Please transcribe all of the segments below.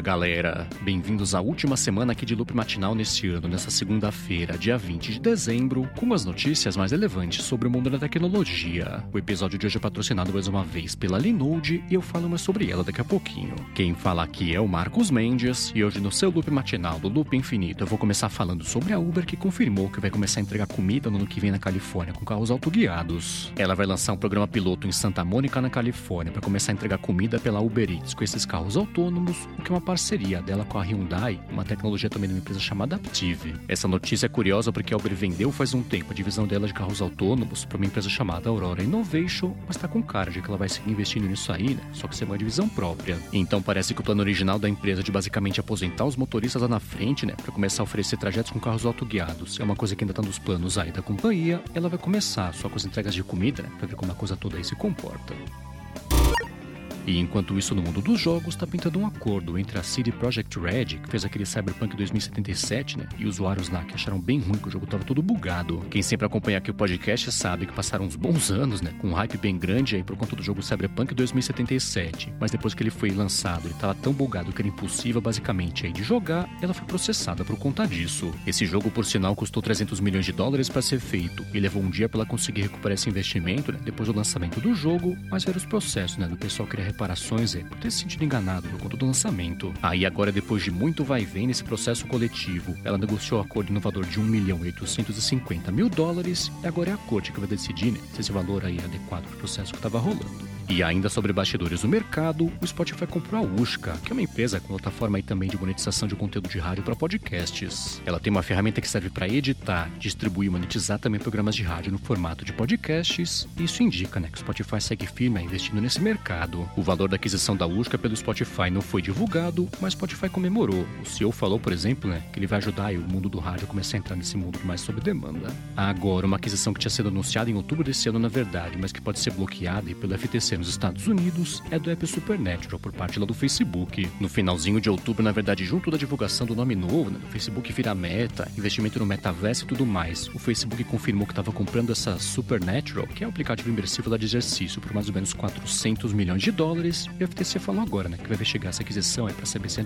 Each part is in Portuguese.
galera! Bem-vindos à última semana aqui de Loop Matinal neste ano, nessa segunda-feira, dia 20 de dezembro, com as notícias mais relevantes sobre o mundo da tecnologia. O episódio de hoje é patrocinado mais uma vez pela Linode e eu falo mais sobre ela daqui a pouquinho. Quem fala aqui é o Marcos Mendes e hoje no seu Loop Matinal do Loop Infinito eu vou começar falando sobre a Uber que confirmou que vai começar a entregar comida no ano que vem na Califórnia com carros autoguiados. Ela vai lançar um programa piloto em Santa Mônica, na Califórnia, para começar a entregar comida pela Uber Eats com esses carros autônomos, o que é uma parceria dela com a Hyundai, uma tecnologia também de uma empresa chamada Aptiv. Essa notícia é curiosa porque a Uber vendeu faz um tempo a divisão dela de carros autônomos para uma empresa chamada Aurora Innovation, mas está com cara de que ela vai seguir investindo nisso aí, né? Só que ser uma divisão própria. Então parece que o plano original da empresa de basicamente aposentar os motoristas lá na frente, né, para começar a oferecer trajetos com carros autoguiados, é uma coisa que ainda está nos planos aí da companhia. Ela vai começar só com as entregas de comida, né, para ver como a coisa toda aí se comporta. E enquanto isso, no mundo dos jogos, está pintando um acordo entre a CD Projekt Red, que fez aquele Cyberpunk 2077, né? E usuários lá que acharam bem ruim que o jogo estava todo bugado. Quem sempre acompanha aqui o podcast sabe que passaram uns bons anos, né? Com um hype bem grande aí por conta do jogo Cyberpunk 2077. Mas depois que ele foi lançado e estava tão bugado que era impossível basicamente aí de jogar, ela foi processada por conta disso. Esse jogo, por sinal, custou 300 milhões de dólares para ser feito e levou um dia para ela conseguir recuperar esse investimento, né? Depois do lançamento do jogo, mas eram os processos, né? Do pessoal querer reparações é, por ter se sentido enganado por conta do lançamento. Aí agora, depois de muito vai e vem nesse processo coletivo, ela negociou o acordo inovador de 1 milhão e 850 mil dólares e agora é a corte que vai decidir né, se esse valor aí é adequado para o processo que estava rolando. E ainda sobre bastidores do mercado, o Spotify comprou a Ushka, que é uma empresa com plataforma aí também de monetização de conteúdo de rádio para podcasts. Ela tem uma ferramenta que serve para editar, distribuir e monetizar também programas de rádio no formato de podcasts. E isso indica né, que o Spotify segue firme investindo nesse mercado. O valor da aquisição da Ushka pelo Spotify não foi divulgado, mas o Spotify comemorou. O CEO falou, por exemplo, né, que ele vai ajudar o mundo do rádio a começar a entrar nesse mundo mais sob demanda. Agora, uma aquisição que tinha sido anunciada em outubro desse ano, na verdade, mas que pode ser bloqueada pelo FTC nos Estados Unidos é do app Supernatural por parte lá do Facebook. No finalzinho de outubro, na verdade, junto da divulgação do nome novo, né, do Facebook vira meta, investimento no metaverso e tudo mais, o Facebook confirmou que estava comprando essa Supernatural, que é um aplicativo imersivo lá de exercício, por mais ou menos 400 milhões de dólares. E o FTC falou agora, né, que vai investigar essa aquisição aí para saber se é.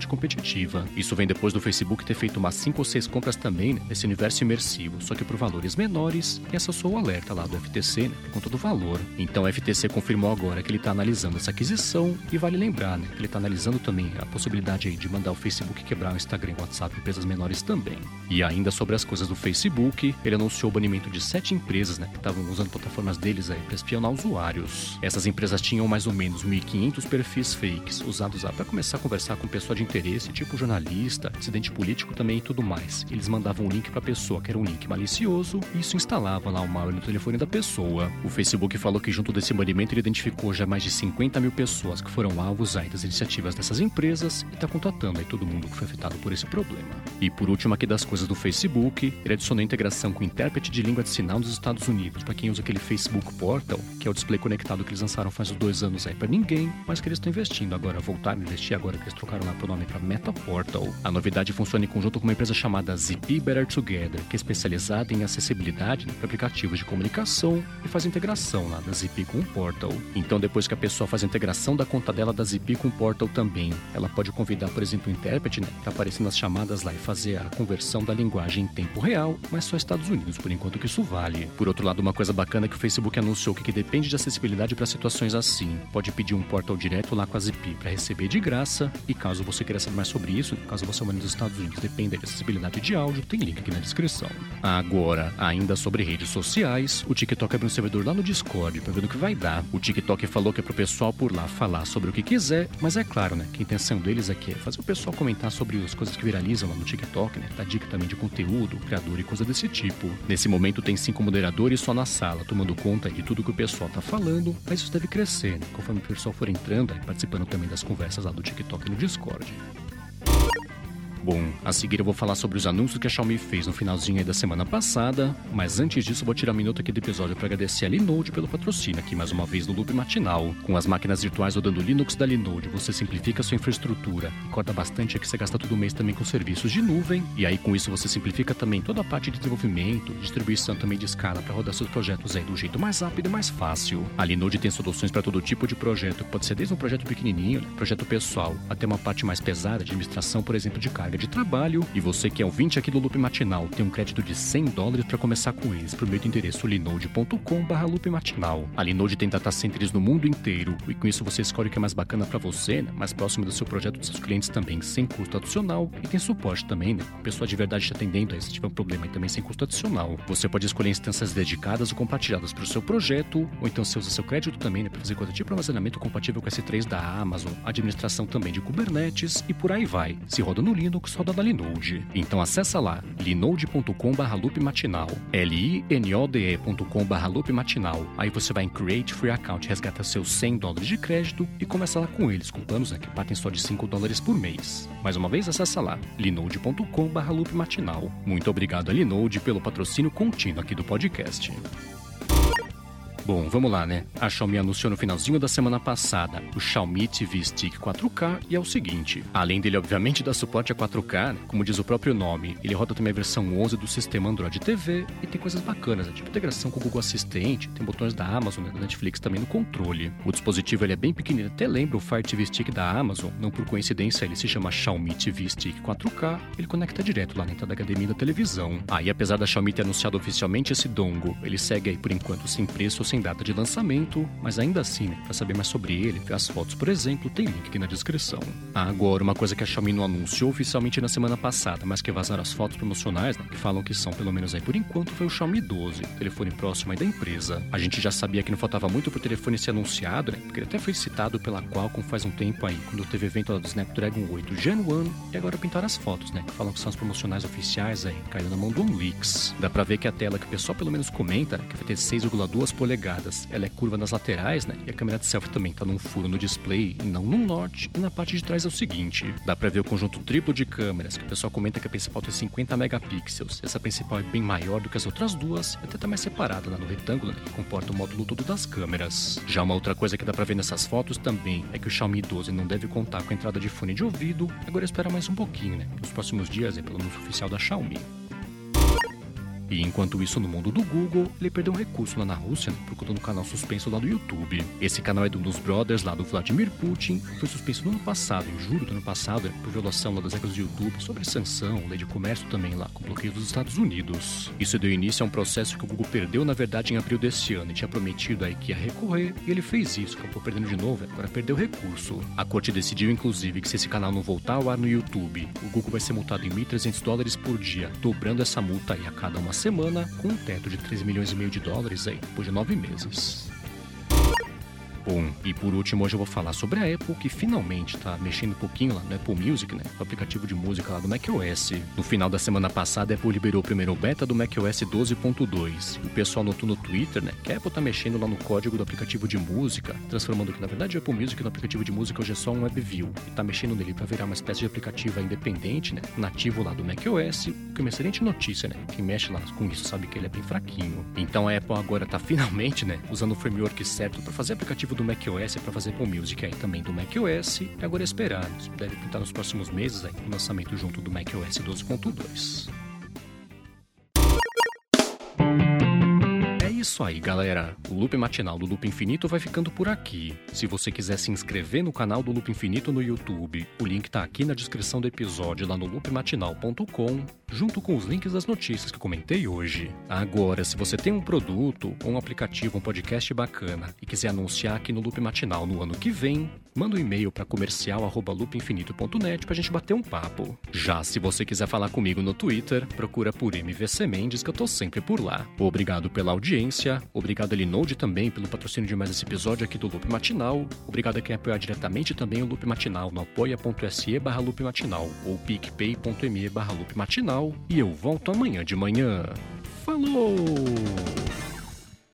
Isso vem depois do Facebook ter feito umas 5 ou 6 compras também né, nesse universo imersivo, só que por valores menores, e essa só o alerta lá do FTC, né, por conta do valor. Então o FTC confirmou agora que ele está analisando essa aquisição e vale lembrar, né, que ele está analisando também a possibilidade de mandar o Facebook quebrar o Instagram e o WhatsApp empresas menores também. E ainda sobre as coisas do Facebook, ele anunciou o banimento de sete empresas, né, que estavam usando plataformas deles para espionar usuários. Essas empresas tinham mais ou menos 1.500 perfis fakes usados para começar a conversar com pessoa de interesse, tipo jornalista, dissidente político também e tudo mais. Eles mandavam um link para a pessoa, que era um link malicioso, e isso instalava lá o malware no telefone da pessoa. O Facebook falou que junto desse banimento ele identificou já mais de 50 mil pessoas que foram alvos aí das iniciativas dessas empresas e está contatando aí todo mundo que foi afetado por esse problema. E por último aqui das coisas do Facebook, ele adicionou integração com o intérprete de língua de sinal dos Estados Unidos, para quem usa aquele Facebook Portal, que é o display conectado que eles lançaram faz dois anos aí para ninguém, mas que eles estão investindo agora, voltaram a investir agora que eles trocaram lá pro nome para Meta Portal. A novidade funciona em conjunto com uma empresa chamada ZP Better Together, que é especializada em acessibilidade para aplicativos de comunicação e faz integração lá da ZP com o Portal. Então depois que a pessoa faz a integração da conta dela da Zipi com o Portal também. Ela pode convidar, por exemplo, o intérprete, né, que aparece nas chamadas lá e fazer a conversão da linguagem em tempo real, mas só Estados Unidos, por enquanto que isso vale. Por outro lado, uma coisa bacana é que o Facebook anunciou que, que depende de acessibilidade para situações assim. Pode pedir um Portal direto lá com a Zipi para receber de graça, e caso você queira saber mais sobre isso, caso você mora nos Estados Unidos dependa de acessibilidade de áudio, tem link aqui na descrição. Agora, ainda sobre redes sociais, o TikTok abriu um servidor lá no Discord para ver no que vai dar. O TikTok falou que é pro pessoal por lá falar sobre o que quiser, mas é claro, né, que a intenção deles aqui é fazer o pessoal comentar sobre as coisas que viralizam lá no TikTok, né, dar dica também de conteúdo, criador e coisa desse tipo. Nesse momento tem cinco moderadores só na sala, tomando conta de tudo que o pessoal tá falando, mas isso deve crescer, né, conforme o pessoal for entrando e participando também das conversas lá do TikTok e no Discord. Bom, a seguir eu vou falar sobre os anúncios que a Xiaomi fez no finalzinho da semana passada, mas antes disso eu vou tirar um minuto aqui do episódio para agradecer a Linode pelo patrocínio aqui mais uma vez no Loop Matinal. Com as máquinas virtuais rodando Linux da Linode, você simplifica sua infraestrutura e corta bastante aqui você gasta todo mês também com serviços de nuvem, e aí com isso você simplifica também toda a parte de desenvolvimento, distribuição também de escala para rodar seus projetos aí do jeito mais rápido e mais fácil. A Linode tem soluções para todo tipo de projeto, pode ser desde um projeto pequenininho, projeto pessoal, até uma parte mais pesada de administração, por exemplo, de carga de trabalho. E você que é ouvinte aqui do Loop Matinal tem um crédito de 100 dólares para começar com eles por meio do endereço linode.com/loop matinal. A Linode tem data centers no mundo inteiro e com isso você escolhe o que é mais bacana para você, né? mais próximo do seu projeto dos seus clientes também, sem custo adicional e tem suporte também, né? Pessoa de verdade te atendendo aí se tiver um problema e também sem custo adicional. Você pode escolher instâncias dedicadas ou compartilhadas para o seu projeto, ou então você usa seu crédito também, né, para fazer coisa tipo armazenamento compatível com S3 da Amazon, administração também de Kubernetes e por aí vai. Se roda no Linux, roda na Linode. Então acessa lá linode.com/loopmatinal, l i n o d e.com/loopmatinal. Aí você vai em Create Free Account, resgata seus 100 dólares de crédito e começa lá com eles, com planos né, que partem só de 5 dólares por mês. Mais uma vez, acessa lá linode.com/loopmatinal. Muito obrigado a Linode pelo patrocínio contínuo aqui do podcast. Bom, vamos lá, né? A Xiaomi anunciou no finalzinho da semana passada o Xiaomi TV Stick 4K e é o seguinte: além dele, obviamente, dar suporte a 4K, né? como diz o próprio nome, ele roda também a versão 11 do sistema Android TV e tem coisas bacanas, né? tipo integração com o Google Assistente, tem botões da Amazon, né? da Netflix também no controle. O dispositivo ele é bem pequenino, até lembra o Fire TV Stick da Amazon, não por coincidência ele se chama Xiaomi TV Stick 4K, ele conecta direto lá na entrada da HDMI da televisão. Aí, ah, apesar da Xiaomi ter anunciado oficialmente esse dongle, ele segue aí por enquanto sem preço ou sem sem data de lançamento, mas ainda assim, para saber mais sobre ele, as fotos, por exemplo, tem link aqui na descrição. Agora, uma coisa que a Xiaomi não anunciou oficialmente na semana passada, mas que vazaram as fotos promocionais, né, que falam que são, pelo menos aí por enquanto, foi o Xiaomi 12, telefone próximo aí da empresa. A gente já sabia que não faltava muito pro telefone ser anunciado, né, porque ele até foi citado pela Qualcomm faz um tempo aí, quando teve evento lá do Snapdragon 8 Gen 1, e agora pintaram as fotos, né, que falam que são as promocionais oficiais aí, caiu na mão do OnLeaks. Dá pra ver que a tela que o pessoal pelo menos comenta, né, que vai ter 6,2 polegadas polegadas. Ela é curva nas laterais, né? E a câmera de selfie também tá num furo no display não no norte. E na parte de trás é o seguinte: dá pra ver o conjunto triplo de câmeras, que o pessoal comenta que a principal tem 50 megapixels. Essa principal é bem maior do que as outras duas, e até tá mais separada lá no retângulo, né? Que comporta o módulo todo das câmeras. Já uma outra coisa que dá pra ver nessas fotos também é que o Xiaomi 12 não deve contar com a entrada de fone de ouvido. Agora espera mais um pouquinho, né? Nos próximos dias, é pelo anúncio oficial da Xiaomi. E enquanto isso, no mundo do Google, ele perdeu um recurso lá na Rússia por conta do canal suspenso lá do YouTube. Esse canal é de um dos brothers lá do Vladimir Putin, foi suspenso no ano passado, em julho do ano passado, por violação lá das regras do YouTube sobre sanção, lei de comércio também lá, com bloqueio dos Estados Unidos. Isso deu início a um processo que o Google perdeu, na verdade, em abril desse ano e tinha prometido aí que ia recorrer, e ele fez isso, acabou perdendo de novo, agora perdeu o recurso. A corte decidiu, inclusive, que se esse canal não voltar ao ar no YouTube, o Google vai ser multado em 1.300 dólares por dia, dobrando essa multa aí a cada uma semana, com um teto de 3 milhões e meio de dólares aí, depois de nove meses. Bom, e por último, hoje eu vou falar sobre a Apple, que finalmente está mexendo um pouquinho lá no Apple Music, né? O aplicativo de música lá do macOS. No final da semana passada, a Apple liberou o primeiro beta do macOS 12.2. O pessoal notou no Twitter, né, que a Apple está mexendo lá no código do aplicativo de música, transformando que, na verdade, o Apple Music no aplicativo de música hoje é só um WebView. E está mexendo nele para virar uma espécie de aplicativo independente, né? Nativo lá do macOS, o que é uma excelente notícia, né? Quem mexe lá com isso sabe que ele é bem fraquinho. Então a Apple agora está finalmente, né, usando o framework certo para fazer aplicativo do macOS para fazer com Music aí também do macOS. Agora é esperar, deve pintar nos próximos meses aí o lançamento junto do macOS 12.2. isso aí, galera. O Loop Matinal do Loop Infinito vai ficando por aqui. Se você quiser se inscrever no canal do Loop Infinito no YouTube, o link tá aqui na descrição do episódio lá no loopmatinal.com, junto com os links das notícias que comentei hoje. Agora, se você tem um produto, um aplicativo, um podcast bacana e quiser anunciar aqui no Loop Matinal no ano que vem, manda um e-mail para comercial@loopinfinito.net pra gente bater um papo. Já se você quiser falar comigo no Twitter, procura por MVC Mendes que eu tô sempre por lá. Obrigado pela audiência. Obrigado a Linode também pelo patrocínio de mais esse episódio aqui do Loop Matinal. Obrigado a quem apoiar diretamente também o Loop Matinal no apoia.se barra Loop Matinal ou picpay.me E eu volto amanhã de manhã. Falou!